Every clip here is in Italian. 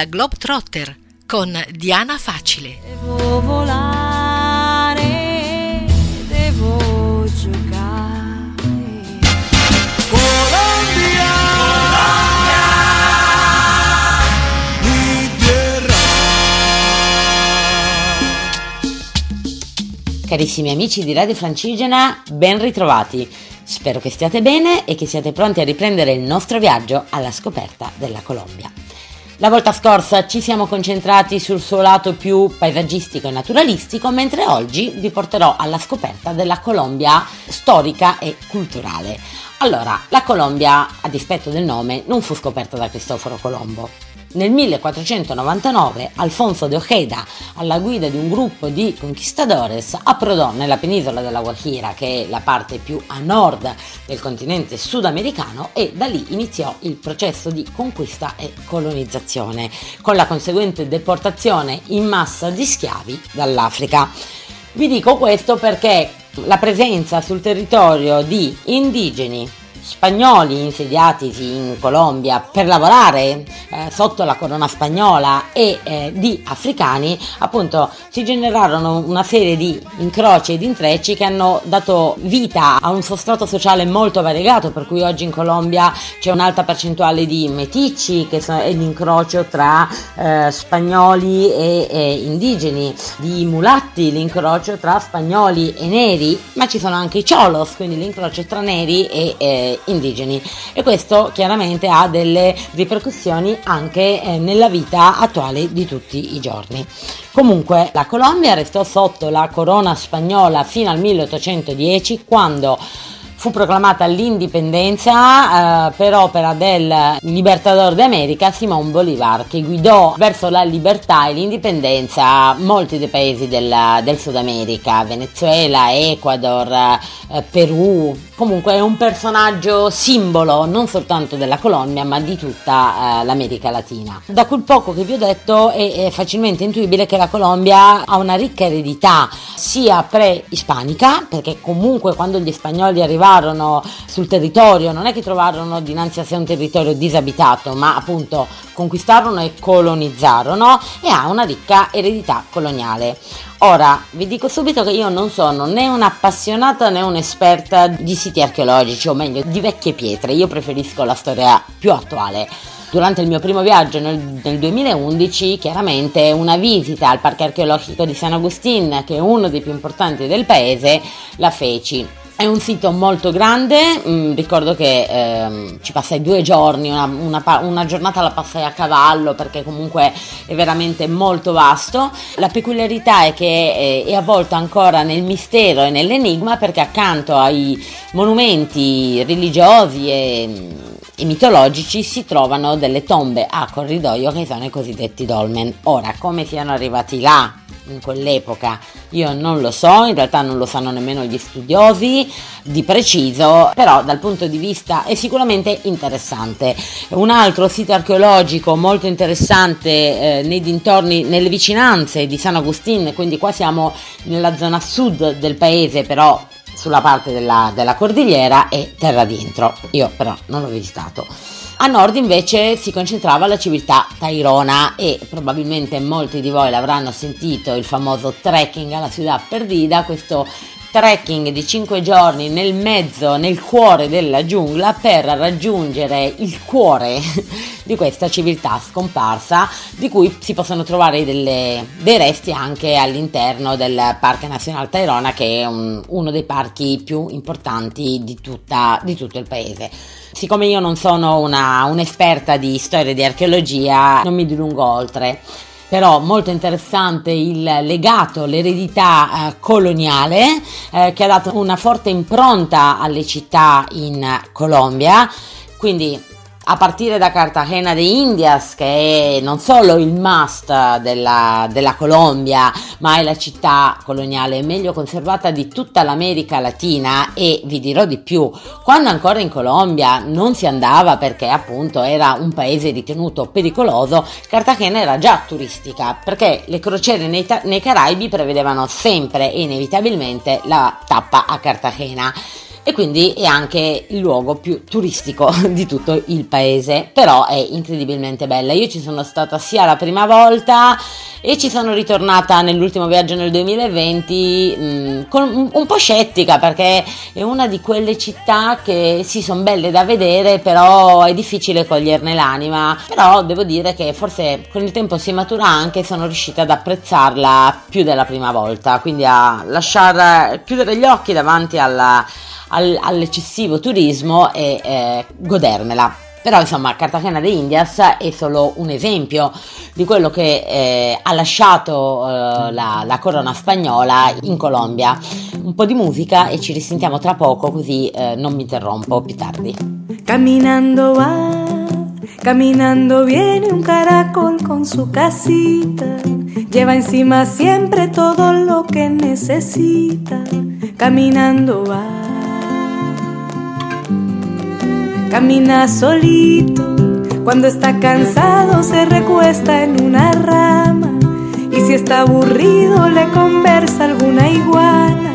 alla Globetrotter con Diana Facile. Devo volare, devo giocare. Colombia, mi tierra. Carissimi amici di Radio Francigena, ben ritrovati. Spero che stiate bene e che siate pronti a riprendere il nostro viaggio alla scoperta della Colombia. La volta scorsa ci siamo concentrati sul suo lato più paesaggistico e naturalistico, mentre oggi vi porterò alla scoperta della Colombia storica e culturale. Allora, la Colombia, a dispetto del nome, non fu scoperta da Cristoforo Colombo. Nel 1499 Alfonso de Ojeda, alla guida di un gruppo di conquistadores, approdò nella penisola della Guajira, che è la parte più a nord del continente sudamericano, e da lì iniziò il processo di conquista e colonizzazione, con la conseguente deportazione in massa di schiavi dall'Africa. Vi dico questo perché la presenza sul territorio di indigeni spagnoli insediatisi in Colombia per lavorare eh, sotto la corona spagnola e eh, di africani, appunto si generarono una serie di incroci ed intrecci che hanno dato vita a un sostrato sociale molto variegato, per cui oggi in Colombia c'è un'alta percentuale di meticci, che è l'incrocio tra eh, spagnoli e, e indigeni, di mulatti, l'incrocio tra spagnoli e neri, ma ci sono anche i cholos, quindi l'incrocio tra neri e eh, indigeni e questo chiaramente ha delle ripercussioni anche eh, nella vita attuale di tutti i giorni. Comunque la Colombia restò sotto la corona spagnola fino al 1810 quando fu proclamata l'indipendenza eh, per opera del Libertador d'America Simón Bolívar che guidò verso la libertà e l'indipendenza molti dei paesi del, del Sud America, Venezuela, Ecuador, eh, Perù. Comunque è un personaggio simbolo non soltanto della Colombia ma di tutta eh, l'America Latina. Da quel poco che vi ho detto è, è facilmente intuibile che la Colombia ha una ricca eredità sia pre-ispanica perché comunque quando gli spagnoli arrivarono trovarono sul territorio, non è che trovarono dinanzi a sé un territorio disabitato, ma appunto conquistarono e colonizzarono e ha una ricca eredità coloniale. Ora, vi dico subito che io non sono né un'appassionata né un'esperta di siti archeologici, o meglio, di vecchie pietre, io preferisco la storia più attuale. Durante il mio primo viaggio nel, nel 2011, chiaramente una visita al Parco archeologico di San Agustin, che è uno dei più importanti del paese, la feci. È un sito molto grande, mm, ricordo che ehm, ci passai due giorni, una, una, una, giornata la passai a cavallo perché comunque è veramente molto vasto. La peculiarità è che è, è avvolto ancora nel mistero e nell'enigma perché accanto ai monumenti religiosi e, e mitologici si trovano delle tombe a corridoio che sono i cosiddetti dolmen. Ora, come siano arrivati là in quell'epoca io non lo so, in realtà non lo sanno nemmeno gli studiosi di preciso, però dal punto di vista è sicuramente interessante. Un altro sito archeologico molto interessante eh, nei dintorni, nelle vicinanze di San Agustin, quindi qua siamo nella zona sud del paese, però sulla parte della, della cordigliera è terra dentro. Io però non l'ho visitato. A nord invece si concentrava la civiltà tairona e probabilmente molti di voi l'avranno sentito il famoso trekking alla città perdida, questo trekking di 5 giorni nel mezzo, nel cuore della giungla per raggiungere il cuore di questa civiltà scomparsa di cui si possono trovare delle, dei resti anche all'interno del Parco Nazionale Tairona che è un, uno dei parchi più importanti di, tutta, di tutto il paese. Siccome io non sono una, un'esperta di storia e di archeologia, non mi dilungo oltre però molto interessante il legato, l'eredità eh, coloniale eh, che ha dato una forte impronta alle città in Colombia. Quindi a partire da Cartagena de Indias, che è non solo il must della, della, Colombia, ma è la città coloniale meglio conservata di tutta l'America Latina e vi dirò di più, quando ancora in Colombia non si andava perché appunto era un paese ritenuto pericoloso, Cartagena era già turistica perché le crociere nei, nei Caraibi prevedevano sempre e inevitabilmente la tappa a Cartagena e quindi è anche il luogo più turistico di tutto il paese, però è incredibilmente bella. Io ci sono stata sia la prima volta e ci sono ritornata nell'ultimo viaggio nel 2020 mh, mm, con, un po' scettica perché è una di quelle città che sì sono belle da vedere però è difficile coglierne l'anima. Però devo dire che forse con il tempo si matura anche e sono riuscita ad apprezzarla più della prima volta. Quindi a lasciare chiudere gli occhi davanti alla, al, all'eccessivo turismo e eh, godermela però insomma Cartagena de Indias è solo un esempio di quello che eh, ha lasciato eh, la, la, corona spagnola in Colombia. Un po' di musica e ci risentiamo tra poco così eh, non mi interrompo più tardi. Caminando va, caminando viene un caracol con su casita. Lleva encima siempre todo lo que necesita. Caminando va camina solito. Cuando está cansado se recuesta en una rama. Y si está aburrido le conversa alguna iguana.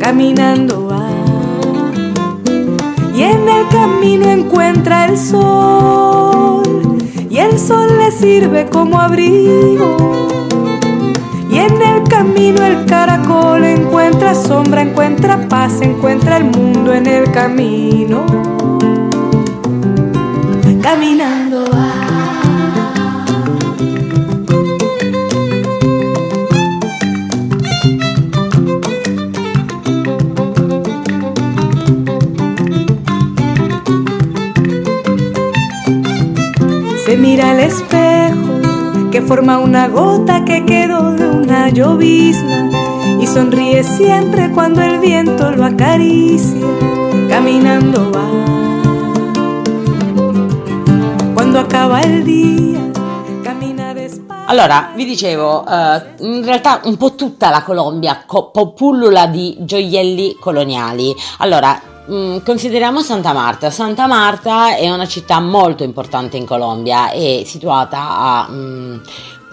Caminando va. Y en el camino encuentra el sol. Y el sol le sirve como abrigo. Y en el camino el caracol encuentra sombra, encuentra paz, encuentra el mundo en el camino caminando Se mira al espejo que forma una gota que quedó de una llovizna y sonríe siempre cuando el viento lo acaricia. Caminando va quando acaba il dia. Allora, vi dicevo, uh, in realtà un po' tutta la Colombia co- pullula di gioielli coloniali. Allora, mm, consideriamo Santa Marta. Santa Marta è una città molto importante in Colombia, è situata a... Mh, mm,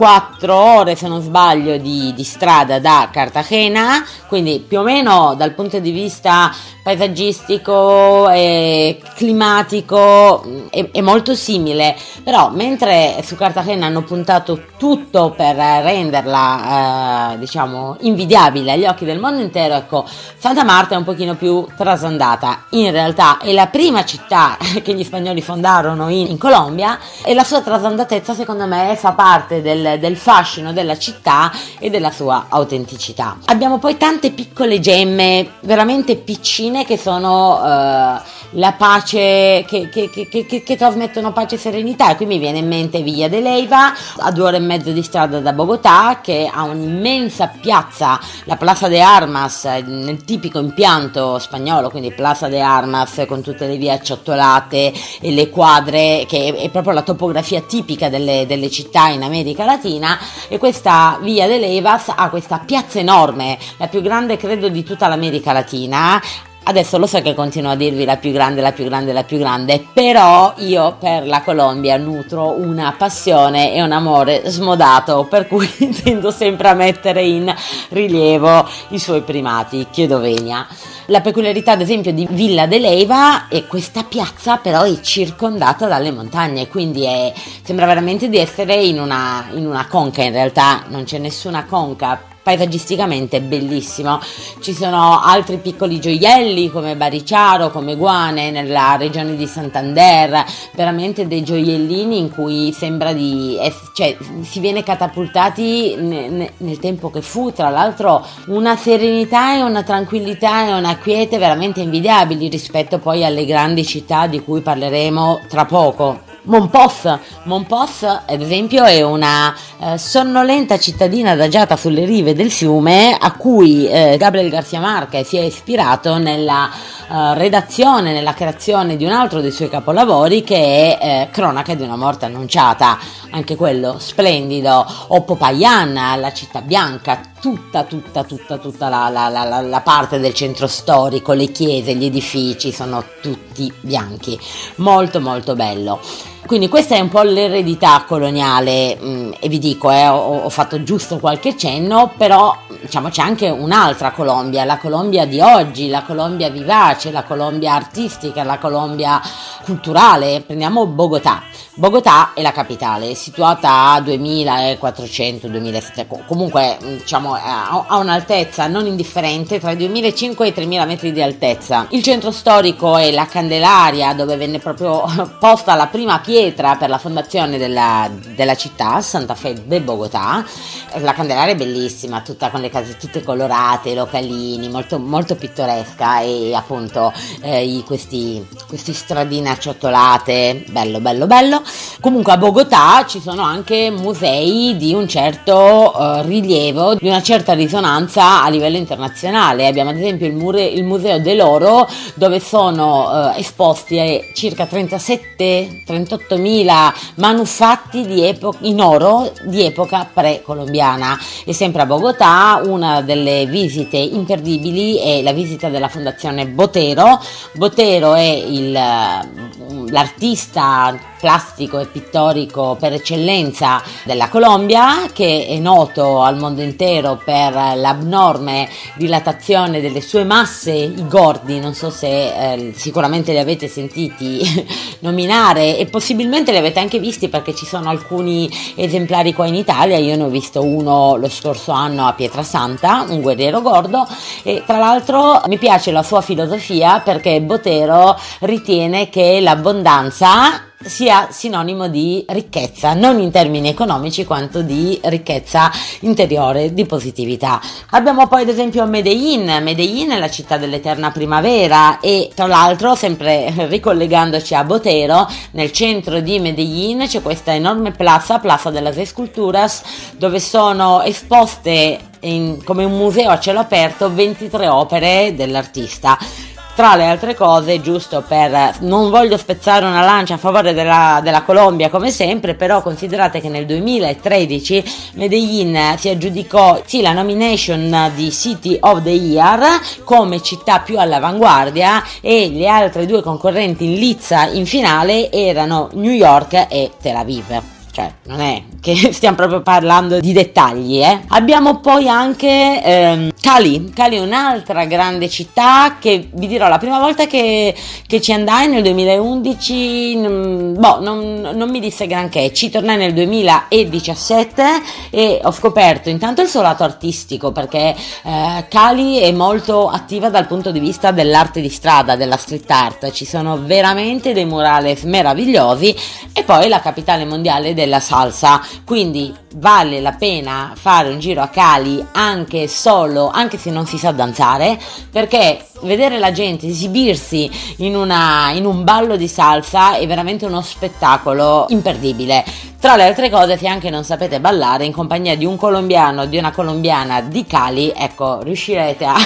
4 ore se non sbaglio di, di, strada da Cartagena, quindi più o meno dal punto di vista paesaggistico e climatico mm, è, è, molto simile, però mentre su Cartagena hanno puntato tutto per renderla eh, diciamo invidiabile agli occhi del mondo intero, ecco Santa Marta è un pochino più trasandata, in realtà è la prima città che gli spagnoli fondarono in, in Colombia e la sua trasandatezza secondo me fa parte del del, fascino della città e della sua autenticità. Abbiamo poi tante piccole gemme veramente piccine che sono uh, la pace, che, che, che, che, trasmettono pace e serenità. E qui mi viene in mente Villa de Leiva, a due ore e mezzo di strada da Bogotà, che ha un'immensa piazza, la Plaza de Armas, nel tipico impianto spagnolo, quindi Plaza de Armas con tutte le vie acciottolate e le quadre, che è proprio la topografia tipica delle, delle città in America Latina. E questa Via de Leivas ha questa piazza enorme, la più grande credo di tutta l'America Latina, Adesso lo so che continuo a dirvi la più grande, la più grande, la più grande, però io per la Colombia nutro una passione e un amore smodato, per cui tendo sempre a mettere in rilievo i suoi primati, chiedo venia. La peculiarità, ad esempio, di Villa de Leiva è questa piazza, però è circondata dalle montagne, quindi è, sembra veramente di essere in una, in una conca. In realtà non c'è nessuna conca, paesaggisticamente bellissimo. Ci sono altri piccoli gioielli come Bariciaro, come Guane nella regione di Santander, veramente dei gioiellini in cui sembra di cioè si viene catapultati ne, nel tempo che fu, tra l'altro una serenità e una tranquillità e una quiete veramente invidiabili rispetto poi alle grandi città di cui parleremo tra poco. Monpos. Monpos, ad esempio, è una eh, sonnolenta cittadina adagiata sulle rive del fiume a cui eh, Gabriel Garcia Marquez si è ispirato nella eh, redazione, nella creazione di un altro dei suoi capolavori che è eh, Cronaca di una morte annunciata, anche quello splendido, o Popayan, la città bianca, tutta, tutta, tutta, tutta la, la, la, la, parte del centro storico, le chiese, gli edifici sono tutti bianchi, molto molto bello. Quindi questa è un po' l'eredità coloniale mh, mm, e vi dico, eh, ho, ho, fatto giusto qualche cenno, però diciamo c'è anche un'altra Colombia, la Colombia di oggi, la Colombia vivace, la Colombia artistica, la Colombia culturale. Prendiamo Bogotà. Bogotà è la capitale, situata a 2400-2700, comunque diciamo ha un'altezza non indifferente tra i 2500 e i 3000 metri di altezza. Il centro storico è la Candelaria dove venne proprio posta la prima pietra per la fondazione della, della città, Santa Fe de Bogotà. La Candelaria è bellissima, tutta con le case tutte colorate, localini, molto, molto pittoresca e appunto eh, questi, questi stradine acciottolate, bello bello bello. Comunque a Bogotà ci sono anche musei di un certo uh, rilievo, di una certa risonanza a livello internazionale. Abbiamo ad esempio il, mure, il Museo dell'Oro dove sono uh, esposti eh, circa 37-38 mila manufatti epo- in oro di epoca pre-colombiana. E sempre a Bogotà una delle visite imperdibili è la visita della Fondazione Botero. Botero è il, l'artista plastico e pittorico per eccellenza della Colombia, che è noto al mondo intero per l'abnorme dilatazione delle sue masse, i gordi, non so se eh, sicuramente li avete sentiti nominare e possibilmente li avete anche visti perché ci sono alcuni esemplari qua in Italia, io ne ho visto uno lo scorso anno a Pietrasanta, un guerriero gordo e tra l'altro mi piace la sua filosofia perché Botero ritiene che l'abbondanza sia sinonimo di ricchezza, non in termini economici quanto di ricchezza interiore, di positività. Abbiamo poi ad esempio Medellin, Medellin è la città dell'eterna primavera e tra l'altro sempre ricollegandoci a Botero, nel centro di Medellin c'è questa enorme plaza, Plaza de las Esculturas, dove sono esposte in, come un museo a cielo aperto 23 opere dell'artista tra le altre cose, giusto per non voglio spezzare una lancia a favore della, della Colombia come sempre, però considerate che nel 2013 Medellin si aggiudicò sì, la nomination di City of the Year come città più all'avanguardia e le altre due concorrenti in lizza in finale erano New York e Tel Aviv cioè non è che stiamo proprio parlando di dettagli. Eh. Abbiamo poi anche ehm, Cali, Cali è un'altra grande città che vi dirò la prima volta che, che ci andai nel 2011, mh, boh, non, non, mi disse granché, ci tornai nel 2017 e ho scoperto intanto il suo lato artistico perché eh, Cali è molto attiva dal punto di vista dell'arte di strada, della street art, ci sono veramente dei murales meravigliosi e poi la capitale mondiale della salsa, quindi vale la pena fare un giro a Cali anche solo, anche se non si sa danzare, perché vedere la gente esibirsi in, una, in un ballo di salsa è veramente uno spettacolo imperdibile. Tra le altre cose, se anche non sapete ballare, in compagnia di un colombiano di una colombiana di Cali, ecco, riuscirete a,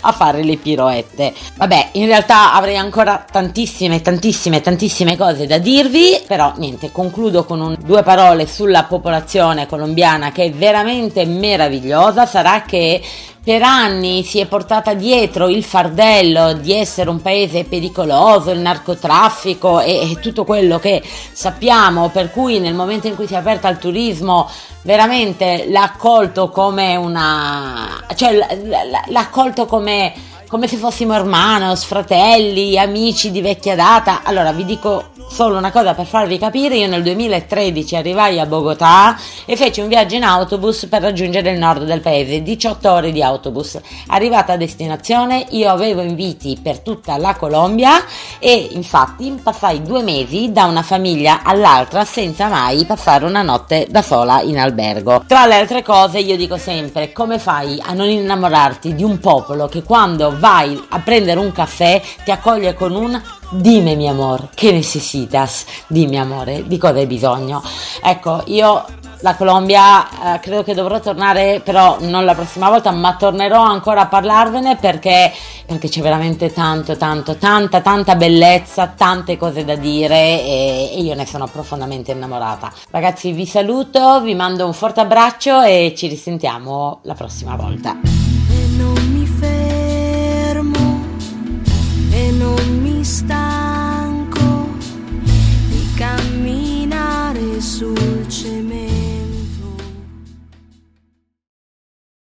a fare le piroette. Vabbè, in realtà avrei ancora tantissime, tantissime, tantissime cose da dirvi, però niente, concludo con un, due parole sulla popolazione colombiana che è veramente meravigliosa. Sarà che per anni si è portata dietro il fardello di essere un paese pericoloso, il narcotraffico e, e, tutto quello che sappiamo, per cui nel momento in cui si è aperta al turismo veramente l'ha accolto come una... cioè l'ha accolto come come se fossimo hermanos, fratelli, amici di vecchia data. Allora vi dico solo una cosa per farvi capire, io nel 2013 arrivai a Bogotà e feci un viaggio in autobus per raggiungere il nord del paese, 18 ore di autobus. Arrivata a destinazione io avevo inviti per tutta la Colombia e infatti passai due mesi da una famiglia all'altra senza mai passare una notte da sola in albergo. Tra le altre cose io dico sempre come fai a non innamorarti di un popolo che quando vai a prendere un caffè ti accoglie con un Dime mi amor, che necesitas? Dimmi amore, di cosa hai bisogno? Ecco, io la Colombia eh, credo che dovrò tornare, però non la prossima volta, ma tornerò ancora a parlarvene perché, perché c'è veramente tanto, tanto, tanta, tanta bellezza, tante cose da dire e, e io ne sono profondamente innamorata. Ragazzi, vi saluto, vi mando un forte abbraccio e ci risentiamo la prossima volta. E non mi fermo e non mi sta